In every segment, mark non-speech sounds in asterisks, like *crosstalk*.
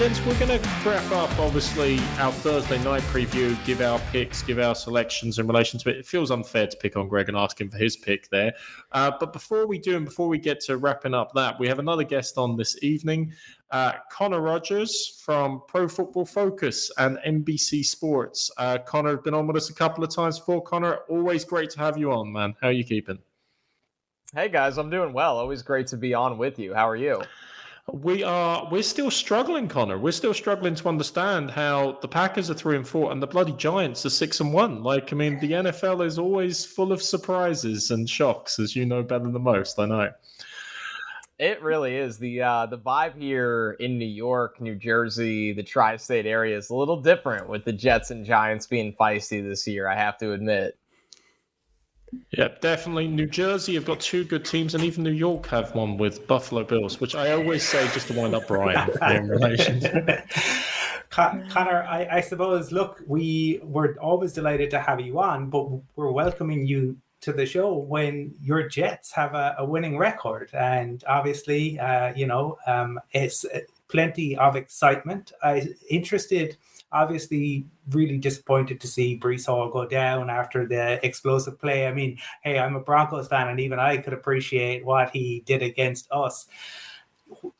gents, we're going to wrap up, obviously, our Thursday night preview, give our picks, give our selections in relation to it. It feels unfair to pick on Greg and ask him for his pick there. Uh, but before we do, and before we get to wrapping up that, we have another guest on this evening, uh, Connor Rogers from Pro Football Focus and NBC Sports. Uh, Connor has been on with us a couple of times before. Connor, always great to have you on, man. How are you keeping? Hey, guys, I'm doing well. Always great to be on with you. How are you? We are we're still struggling, Connor. We're still struggling to understand how the Packers are three and four and the bloody Giants are six and one. Like, I mean, the NFL is always full of surprises and shocks, as you know better than most. I know. It really is. The uh, the vibe here in New York, New Jersey, the tri-state area is a little different with the Jets and Giants being feisty this year, I have to admit. Yeah, definitely. New Jersey have got two good teams, and even New York have one with Buffalo Bills, which I always say just to wind up Brian *laughs* in relation. *laughs* Connor, I, I, suppose, look, we were always delighted to have you on, but we're welcoming you to the show when your Jets have a, a winning record. And obviously, uh, you know, um, it's plenty of excitement. I'm interested obviously really disappointed to see Breece Hall go down after the explosive play. I mean, hey, I'm a Broncos fan, and even I could appreciate what he did against us.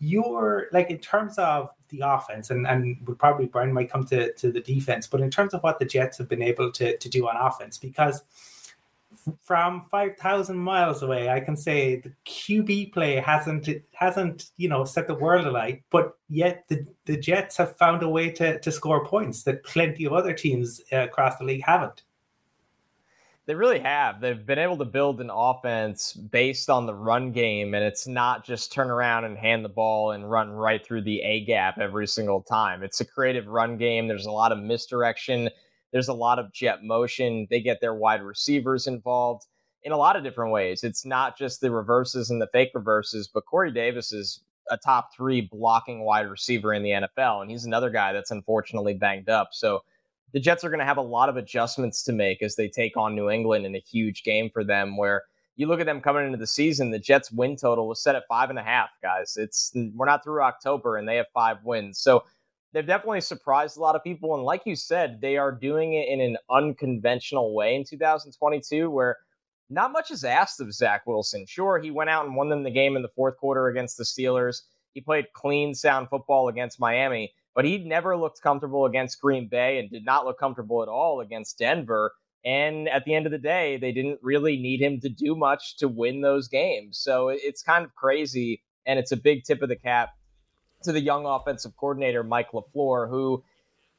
You're like in terms of the offense, and and would probably Brian might come to to the defense, but in terms of what the Jets have been able to to do on offense, because from 5000 miles away i can say the qb play hasn't hasn't you know set the world alight but yet the, the jets have found a way to, to score points that plenty of other teams uh, across the league haven't they really have. They've been able to build an offense based on the run game, and it's not just turn around and hand the ball and run right through the A gap every single time. It's a creative run game. There's a lot of misdirection. There's a lot of jet motion. They get their wide receivers involved in a lot of different ways. It's not just the reverses and the fake reverses, but Corey Davis is a top three blocking wide receiver in the NFL. And he's another guy that's unfortunately banged up. So the Jets are going to have a lot of adjustments to make as they take on New England in a huge game for them where you look at them coming into the season, the Jets win total was set at five and a half, guys. It's we're not through October and they have five wins. So they've definitely surprised a lot of people. And like you said, they are doing it in an unconventional way in 2022 where not much is asked of Zach Wilson. Sure, he went out and won them the game in the fourth quarter against the Steelers. He played clean, sound football against Miami, but he never looked comfortable against Green Bay and did not look comfortable at all against Denver. And at the end of the day, they didn't really need him to do much to win those games. So it's kind of crazy. And it's a big tip of the cap to the young offensive coordinator, Mike LaFleur, who,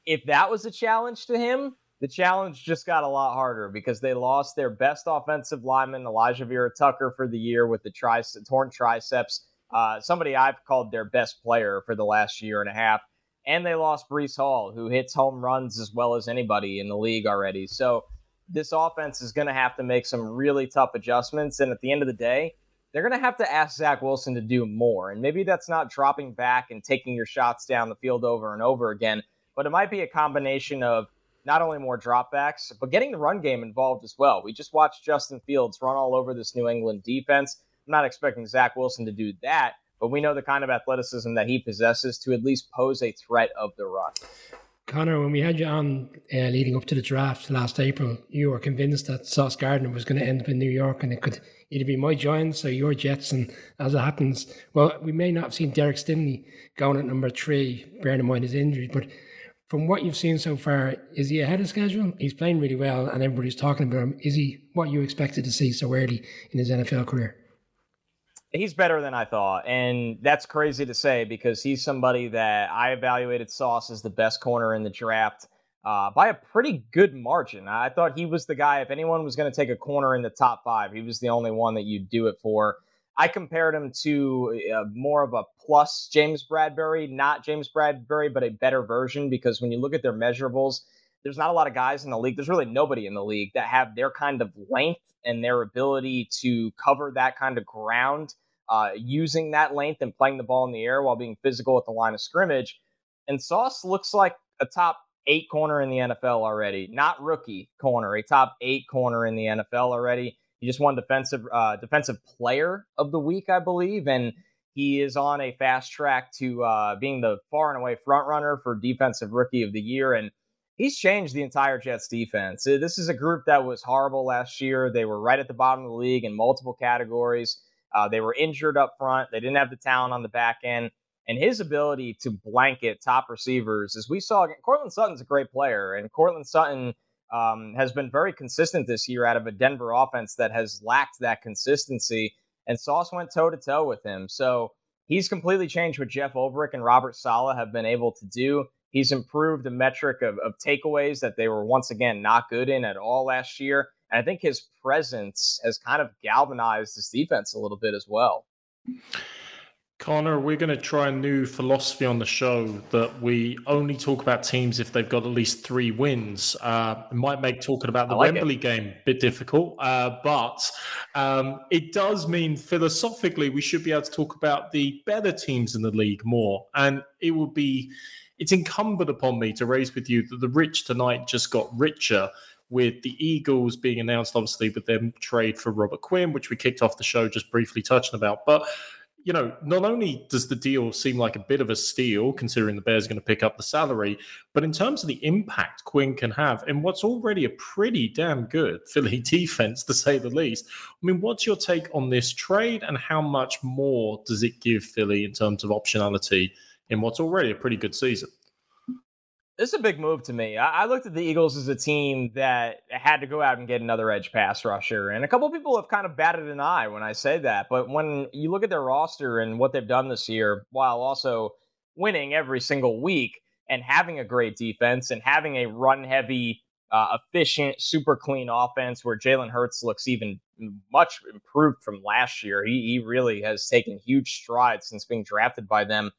if that was a challenge to him, the challenge just got a lot harder because they lost their best offensive lineman, Alijah Vera-Tucker, for the year with the tri- torn triceps. Uh, somebody I've called their best player for the last year and a half. And they lost Breece Hall, who hits home runs as well as anybody in the league already. So this offense is going to have to make some really tough adjustments. And at the end of the day, they're going to have to ask Zach Wilson to do more. And maybe that's not dropping back and taking your shots down the field over and over again, but it might be a combination of not only more dropbacks, but getting the run game involved as well. We just watched Justin Fields run all over this New England defense. I'm not expecting Zach Wilson to do that, but we know the kind of athleticism that he possesses to at least pose a threat of the run. Connor, when we had you on uh, leading up to the draft last April, you were convinced that Sauce Gardner was going to end up in New York and it could either be my Giants or your Jets. And as it happens, well, we may not have seen Derek Stingley going at number three, bearing in mind his injury, but from what you've seen so far, is he ahead of schedule? He's playing really well and everybody's talking about him. Is he what you expected to see so early in his NFL career? He's better than I thought. And that's crazy to say because he's somebody that I evaluated Sauce as the best corner in the draft uh, by a pretty good margin. I thought he was the guy, if anyone was going to take a corner in the top five, he was the only one that you'd do it for. I compared him to uh, more of a plus James Bradberry, not James Bradberry, but a better version because when you look at their measurables, there's not a lot of guys in the league. There's really nobody in the league that have their kind of length and their ability to cover that kind of ground uh, using that length and playing the ball in the air while being physical at the line of scrimmage. And Sauce looks like a top eight corner in the NFL already, not rookie corner, a top eight corner in the NFL already. He just won defensive uh, defensive player of the week, I believe, and he is on a fast track to uh, being the far and away front runner for defensive rookie of the year. And he's changed the entire Jets defense. Uh, this is a group that was horrible last year. They were right at the bottom of the league in multiple categories. Uh, they were injured up front. They didn't have the talent on the back end. And his ability to blanket top receivers, as we saw, Courtland Sutton's a great player. And Courtland Sutton um, has been very consistent this year out of a Denver offense that has lacked that consistency. And Sauce went toe to toe with him. So he's completely changed what Jeff Ulbrich and Robert Saleh have been able to do. He's improved the metric of, of takeaways that they were once again not good in at all last year. And I think his presence has kind of galvanized his defense a little bit as well. Connor, we're going to try a new philosophy on the show that we only talk about teams if they've got at least three wins. Uh, it might make talking about the like Wembley it. game a bit difficult, uh, but um, it does mean philosophically we should be able to talk about the better teams in the league more. And it would be, it's incumbent upon me to raise with you that the rich tonight just got richer with the Eagles being announced, obviously, with their trade for Robert Quinn, which we kicked off the show just briefly touching about. But you know, not only does the deal seem like a bit of a steal, considering the Bears are going to pick up the salary, but in terms of the impact Quinn can have in what's already a pretty damn good Philly *laughs* defense, to say the least. I mean, what's your take on this trade, and how much more does it give Philly in terms of optionality in what's already a pretty good season? This is a big move to me. I, I, looked at the Eagles as a team that had to go out and get another edge pass rusher. And a couple people have kind of batted an eye when I say that. But when you look at their roster and what they've done this year, while also winning every single week and having a great defense and having a run heavy, uh, efficient, super clean offense where Jalen Hurts looks even much improved from last year, he, he really has taken huge strides since being drafted by them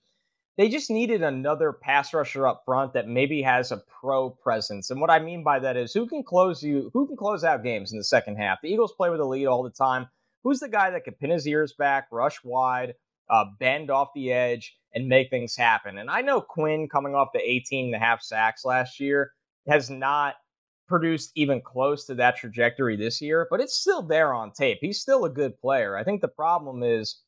they just needed another pass rusher up front that maybe has a pro presence. And what I mean by that is who can close you, who can close out games in the second half. The Eagles play with a lead all the time. Who's the guy that can pin his ears back, rush wide, uh, bend off the edge, and make things happen? And I know Quinn, coming off the 18 and a half sacks last year, has not produced even close to that trajectory this year, but it's still there on tape. He's still a good player. I think the problem is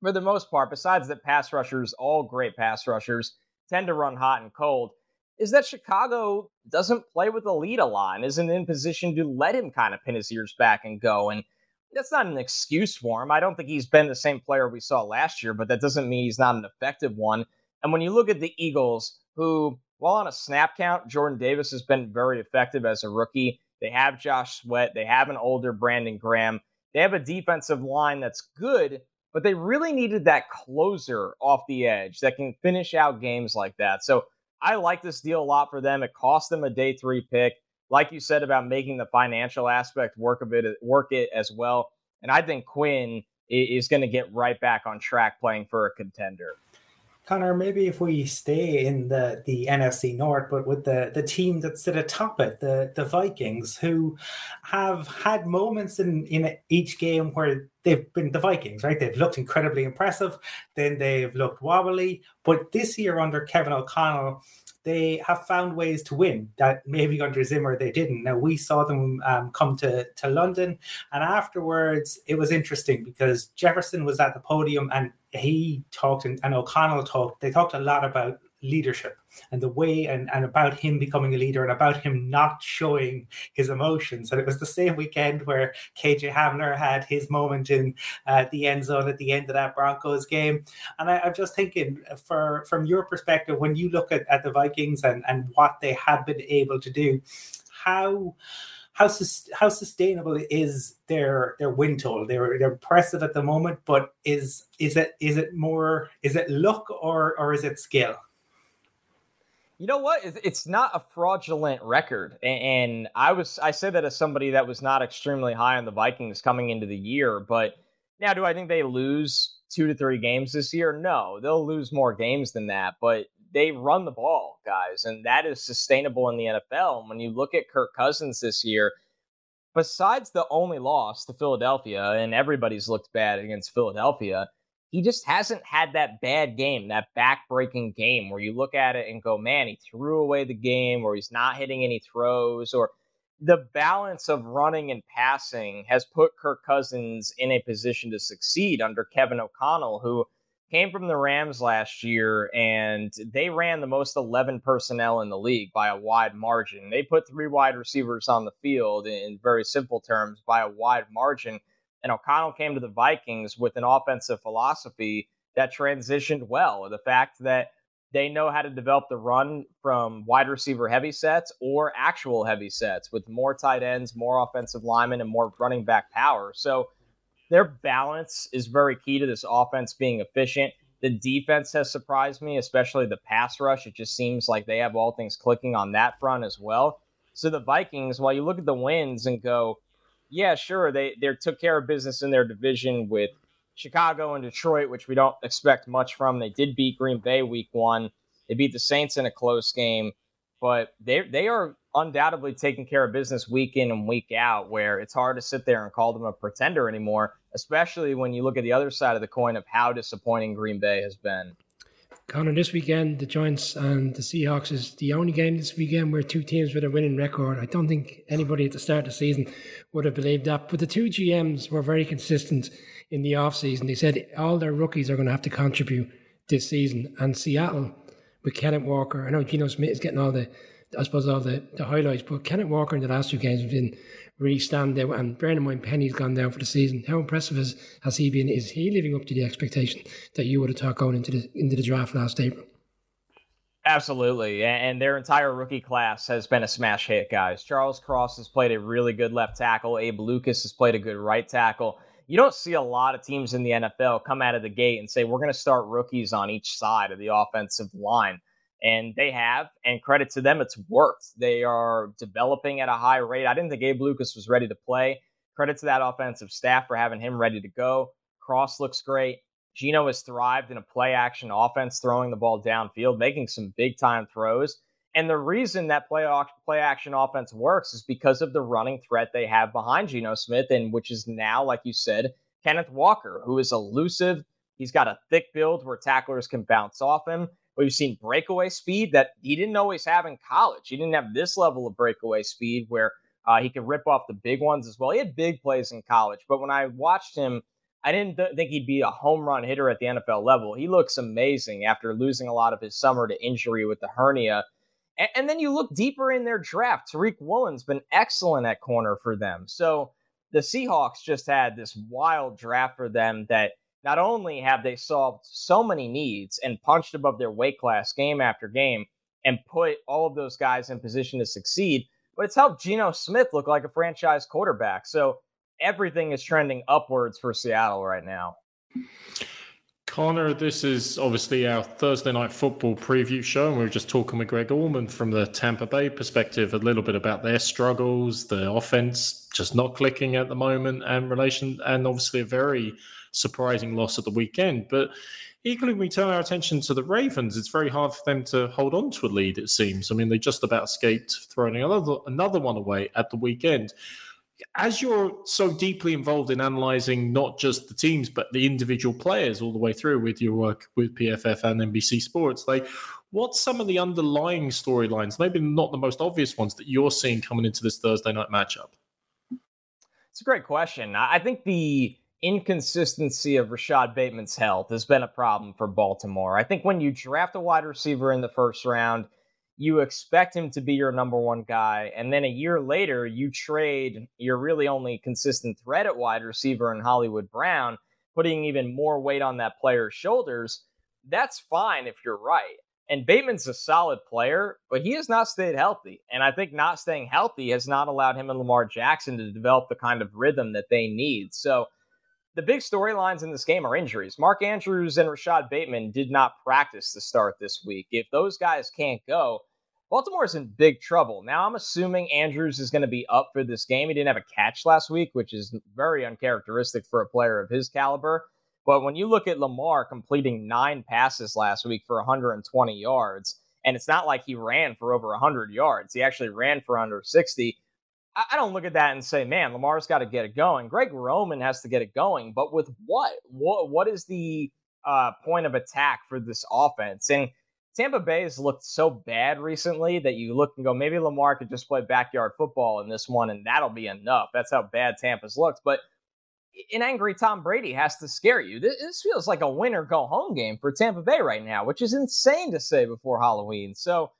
for the most part, besides that pass rushers, all great pass rushers, tend to run hot and cold, is that Chicago doesn't play with the lead a lot and isn't in position to let him kind of pin his ears back and go. And that's not an excuse for him. I don't think he's been the same player we saw last year, but that doesn't mean he's not an effective one. And when you look at the Eagles, who, while on a snap count, Jordan Davis has been very effective as a rookie. They have Josh Sweat. They have an older Brandon Graham. They have a defensive line that's good, but they really needed that closer off the edge that can finish out games like that. So I like this deal a lot for them. It cost them a day three pick. Like you said about making the financial aspect work a bit, work it as well. And I think Quinn is going to get right back on track playing for a contender. Connor, maybe if we stay in the, the NFC North, but with the, the team that's at atop it, the, the Vikings, who have had moments in, in each game where they've been the Vikings, right? They've looked incredibly impressive, then they've looked wobbly. But this year under Kevin O'Connell, they have found ways to win that maybe under Zimmer they didn't. Now we saw them um, come to, to London, and afterwards it was interesting because Jefferson was at the podium and he talked and, and O'Connell talked. They talked a lot about leadership and the way and, and about him becoming a leader and about him not showing his emotions. And it was the same weekend where KJ Hamler had his moment in uh, the end zone at the end of that Broncos game. And I, am just thinking, for from your perspective, when you look at, at the Vikings and, and what they have been able to do, how how how sustainable is their their win total? They're they're impressive at the moment, but is is it is it more is it luck or or is it skill? You know what? It's not a fraudulent record, and I was I said that as somebody that was not extremely high on the Vikings coming into the year. But now, do I think they lose two to three games this year? No, they'll lose more games than that. But they run the ball, guys, and that is sustainable in the NFL. And when you look at Kirk Cousins this year, besides the only loss to Philadelphia, and everybody's looked bad against Philadelphia, he just hasn't had that bad game, that back-breaking game where you look at it and go, man, he threw away the game, or he's not hitting any throws, or the balance of running and passing has put Kirk Cousins in a position to succeed under Kevin O'Connell, who came from the Rams last year, and they ran the most 11 personnel in the league by a wide margin. They put three wide receivers on the field in very simple terms by a wide margin. And O'Connell came to the Vikings with an offensive philosophy that transitioned well. The fact that they know how to develop the run from wide receiver heavy sets or actual heavy sets with more tight ends, more offensive linemen, and more running back power. So, their balance is very key to this offense being efficient. The defense has surprised me, especially the pass rush. It just seems like they have all things clicking on that front as well. So the Vikings, while you look at the wins and go, yeah, sure, they they took care of business in their division with Chicago and Detroit, which we don't expect much from. They did beat Green Bay week one. They beat the Saints in a close game, but they they are undoubtedly taking care of business week in and week out, where it's hard to sit there and call them a pretender anymore, especially when you look at the other side of the coin of how disappointing Green Bay has been. Connor, this weekend, the Giants and the Seahawks is the only game this weekend where two teams with a winning record. I don't think anybody at the start of the season would have believed that. But the two GMs were very consistent in the offseason. They said all their rookies are going to have to contribute this season. And Seattle, with Kenneth Walker, I know Geno Smith is getting all the I suppose all the, the highlights. But Kenneth Walker in the last two games has been really stand out. And bearing in mind Penny's gone down for the season, how impressive has, has he been? Is he living up to the expectation that you would have thought going into the into the draft last April? Absolutely. And their entire rookie class has been a smash hit, guys. Charles Cross has played a really good left tackle. Abe Lucas has played a good right tackle. You don't see a lot of teams in the NFL come out of the gate and say, we're going to start rookies on each side of the offensive line and they have. And credit to them, it's worked. They are developing at a high rate. I didn't think Abe Lucas was ready to play. Credit to that offensive staff for having him ready to go. Cross looks great. Geno has thrived in a play action offense, throwing the ball downfield, making some big time throws. And the reason that play, play action offense works is because of the running threat they have behind Geno Smith, and which is now, like you said, Kenneth Walker, who is elusive. He's got a thick build where tacklers can bounce off him. We've seen breakaway speed that he didn't always have in college. He didn't have this level of breakaway speed where uh, he could rip off the big ones as well. He had big plays in college, but when I watched him, I didn't th- think he'd be a home run hitter at the NFL level. He looks amazing after losing a lot of his summer to injury with the hernia. And, and then you look deeper in their draft. Tariq Woolen's been excellent at corner for them. So the Seahawks just had this wild draft for them that not only have they solved so many needs and punched above their weight class game after game and put all of those guys in position to succeed, but it's helped Geno Smith look like a franchise quarterback. So everything is trending upwards for Seattle right now. Connor, this is obviously our Thursday night football preview show, and we are just talking with Greg Auman from the Tampa Bay perspective, a little bit about their struggles, the offense just not clicking at the moment, and relation, and obviously a very surprising loss at the weekend. But equally, when we turn our attention to the Ravens. It's very hard for them to hold on to a lead. It seems. I mean, they just about escaped throwing another another one away at the weekend. As you're so deeply involved in analyzing not just the teams but the individual players all the way through with your work with PFF and NBC Sports, like what's some of the underlying storylines, maybe not the most obvious ones that you're seeing coming into this Thursday night matchup? It's a great question. I think the inconsistency of Rashod Bateman's health has been a problem for Baltimore. I think when you draft a wide receiver in the first round, you expect him to be your number one guy. And then a year later, you trade your really only consistent threat at wide receiver in Hollywood Brown, putting even more weight on that player's shoulders. That's fine if you're right. And Bateman's a solid player, but he has not stayed healthy. And I think not staying healthy has not allowed him and Lamar Jackson to develop the kind of rhythm that they need. So, the big storylines in this game are injuries. Mark Andrews and Rashod Bateman did not practice to start this week. If those guys can't go, Baltimore's in big trouble. Now, I'm assuming Andrews is going to be up for this game. He didn't have a catch last week, which is very uncharacteristic for a player of his caliber. But when you look at Lamar completing nine passes last week for 120 yards, and it's not like he ran for over 100 yards, he actually ran for under 60. I don't look at that and say, man, Lamar's got to get it going. Greg Roman has to get it going, but with what? What what is the uh, point of attack for this offense? And Tampa Bay has looked so bad recently that you look and go, maybe Lamar could just play backyard football in this one, and that'll be enough. That's how bad Tampa's looked. But an angry Tom Brady has to scare you. This feels like a win or go home game for Tampa Bay right now, which is insane to say before Halloween. So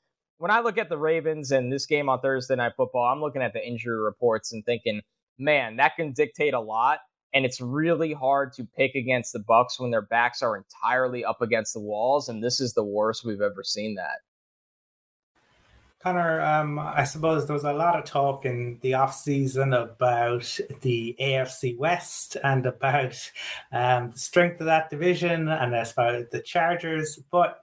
when I look at the Ravens and this game on Thursday Night Football, I'm looking at the injury reports and thinking, man, that can dictate a lot. And it's really hard to pick against the Bucks when their backs are entirely up against the walls. And this is the worst we've ever seen that. Connor, um, I suppose there was a lot of talk in the off season about the AFC West and about um, the strength of that division and about the Chargers. But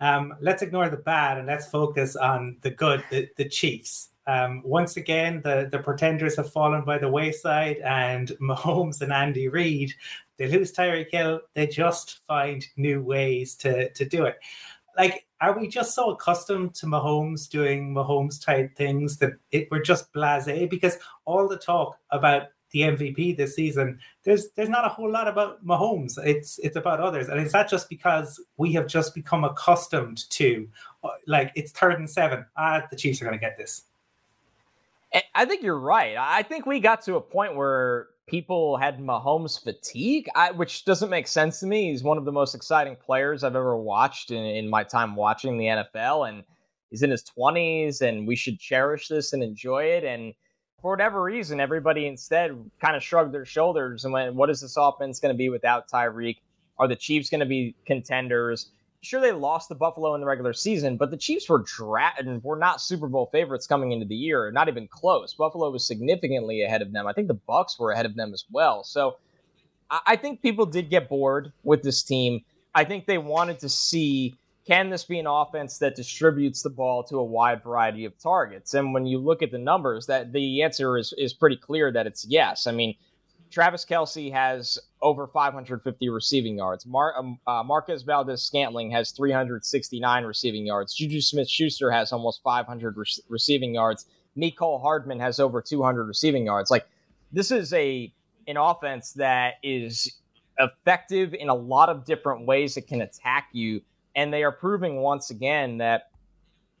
um, let's ignore the bad and let's focus on the good, the, the Chiefs. Um, once again, the, the pretenders have fallen by the wayside, and *laughs* Mahomes and Andy Reid, they lose Tyreek Hill, they just find new ways to, to do it. Like are we just so accustomed to Mahomes doing Mahomes type things that it we're just blasé? Because all the talk about the MVP this season, there's there's not a whole lot about Mahomes. It's it's about others, and it's not just because we have just become accustomed to, like it's third and seven. Ah, the Chiefs are going to get this. I think you're right. I think we got to a point where people had Mahomes fatigue, I, which doesn't make sense to me. He's one of the most exciting players I've ever watched in, in my time watching the NFL, and he's in his 20s, and we should cherish this and enjoy it. And for whatever reason, everybody instead kind of shrugged their shoulders and went, "What is this offense going to be without Tyreek? Are the Chiefs going to be contenders?" sure they lost the Buffalo in the regular season, but the Chiefs were dra- and were not Super Bowl favorites coming into the year, not even close. Buffalo was significantly ahead of them. I think the Bucks were ahead of them as well. So I, I think people did get bored with this team. I think they wanted to see can this be an offense that distributes the ball to a wide variety of targets? And when you look at the numbers, that the answer is is pretty clear that it's yes. I mean, Travis Kelce has over 550 receiving yards. Mar- um, uh, Marquez Valdes Scantling has 369 receiving yards. Juju Smith Schuster has almost 500 re- receiving yards. Mecole Hardman has over 200 receiving yards. Like, this is a an offense that is effective in a lot of different ways it can attack you. And they are proving once again that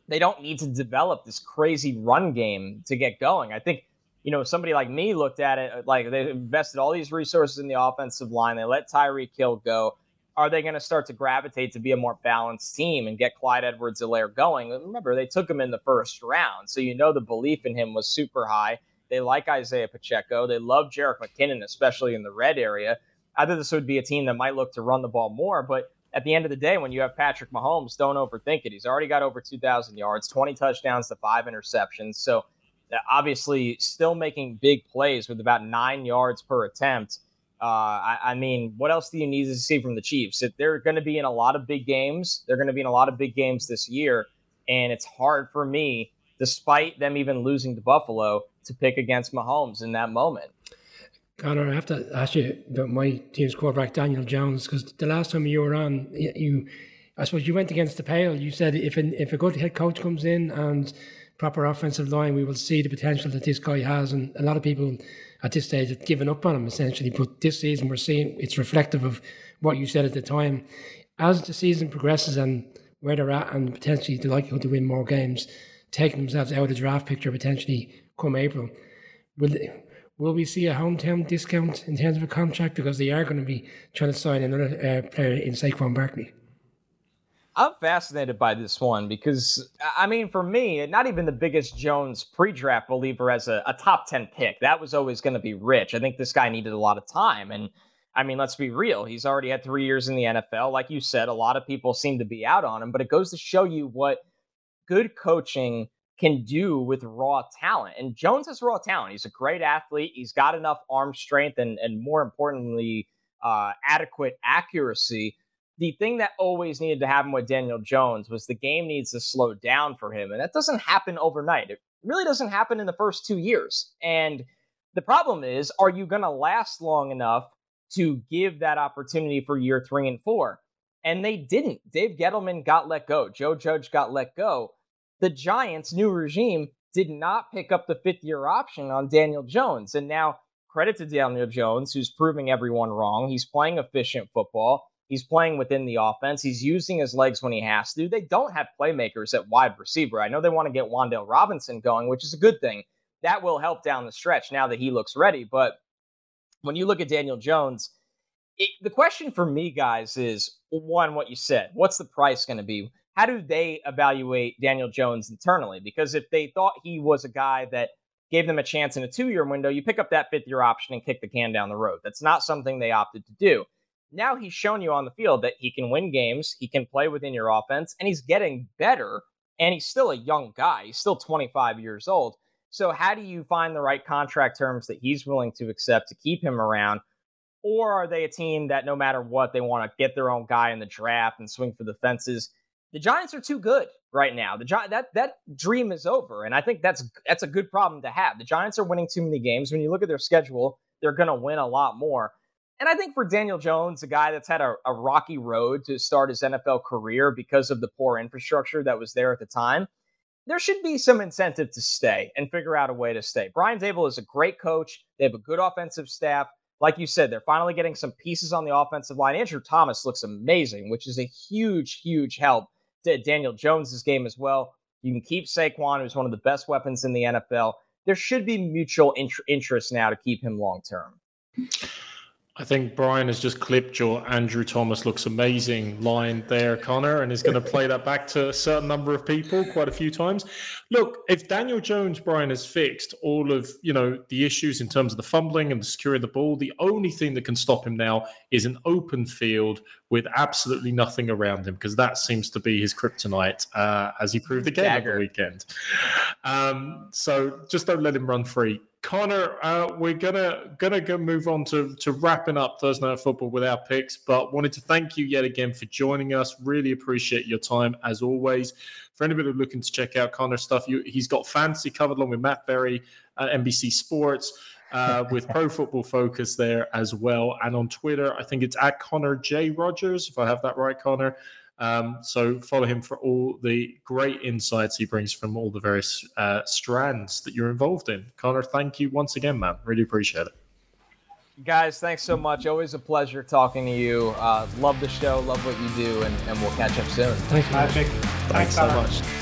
they don't need to develop this crazy run game to get going. I think you know, somebody like me looked at it like they invested all these resources in the offensive line. They let Tyreek Hill go. Are they going to start to gravitate to be a more balanced team and get Clyde Edwards Helaire going? Remember, they took him in the first round. So you know the belief in him was super high. They like Isaiah Pacheco. They love Jerick McKinnon, especially in the red area. I think this would be a team that might look to run the ball more, but at the end of the day, when you have Patrick Mahomes, don't overthink it. He's already got over 2,000 yards, 20 touchdowns to five interceptions. So obviously still making big plays with about nine yards per attempt. Uh, I, I, mean, what else do you need to see from the Chiefs? If they're going to be in a lot of big games, they're going to be in a lot of big games this year, and it's hard for me, despite them even losing to Buffalo, to pick against Mahomes in that moment. Connor, I have to ask you about my team's quarterback, Daniel Jones, because the last time you were on, you, I suppose you went against the pale. You said if an, if a good head coach comes in and proper offensive line, we will see the potential that this guy has. And a lot of people at this stage have given up on him essentially. But this season, we're seeing it's reflective of what you said at the time. As the season progresses and where they're at, and potentially the likelihood to win more games, taking themselves out of the draft picture potentially come April, will will we see a hometown discount in terms of a contract because they are going to be trying to sign another uh, player in Saquon Barkley? I'm fascinated by this one because, I mean, for me, not even the biggest Jones pre draft believer as a, a, top 10 pick. That was always going to be rich. I think this guy needed a lot of time. And I mean, let's be real. He's already had three years in the NFL. Like you said, a lot of people seem to be out on him, but it goes to show you what good coaching can do with raw talent. And Jones has raw talent. He's a great athlete. He's got enough arm strength and, and more importantly, uh, adequate accuracy the thing that always needed to happen with Daniel Jones was the game needs to slow down for him. And that doesn't happen overnight. It really doesn't happen in the first two years. And the problem is, are you going to last long enough to give that opportunity for year three and four? And they didn't. Dave Gettleman got let go. Joe Judge got let go. The Giants' new regime did not pick up the fifth year option on Daniel Jones. And now, credit to Daniel Jones, who's proving everyone wrong. He's playing efficient football. He's playing within the offense. He's using his legs when he has to. They don't have playmakers at wide receiver. I know they want to get Wan'Dale Robinson going, which is a good thing. That will help down the stretch now that he looks ready. But when you look at Daniel Jones, it, the question for me, guys, is one, what you said. What's the price going to be? How do they evaluate Daniel Jones internally? Because if they thought he was a guy that gave them a chance in a two year window, you pick up that fifth year option and kick the can down the road. That's not something they opted to do. Now he's shown you on the field that he can win games, he can play within your offense, and he's getting better. And he's still a young guy. He's still 25 years old. So, how do you find the right contract terms that he's willing to accept to keep him around? Or are they a team that no matter what, they want to get their own guy in the draft and swing for the fences? The Giants are too good right now. The Gi- that that dream is over, and I think that's that's a good problem to have. The Giants are winning too many games. When you look at their schedule, they're going to win a lot more. And I think for Daniel Jones, a guy that's had a, a rocky road to start his NFL career because of the poor infrastructure that was there at the time, there should be some incentive to stay and figure out a way to stay. Brian Daboll is a great coach. They have a good offensive staff like you said, they're finally getting some pieces on the offensive line. Andrew Thomas looks amazing, which is a huge, huge help to Daniel Jones's game as well. You can keep Saquon, who's one of the best weapons in the NFL. There should be mutual int- interest now to keep him long term. I think Brian has just clipped your Andrew Thomas looks amazing line there, Connor, and is going to play that back to a certain number of people quite a few times. Look, if Daniel Jones, Brian, has fixed all of you know the issues in terms of the fumbling and the securing of the ball, the only thing that can stop him now is an open field with absolutely nothing around him, because that seems to be his kryptonite, uh, as he proved again Dagger. the weekend. Um, so just don't let him run free. Connor, uh, we're gonna gonna go move on to to wrapping up Thursday Night Football with our picks, but wanted to thank you yet again for joining us. Really appreciate your time as always. For anybody looking to check out Connor's stuff, you, he's got fantasy covered along with Matt Berry at NBC Sports. Uh, *laughs* with Pro Football Focus there as well. And on Twitter, I think it's at Connor J. Rogers, if I have that right, Connor. Um, so follow him for all the great insights he brings from all the various uh, strands that you're involved in. Connor, thank you once again, man. Really appreciate it. Guys, thanks so much. Always a pleasure talking to you. Uh, love the show, love what you do, and, and we'll catch up soon. Thanks, Magic. Thanks, thanks so much.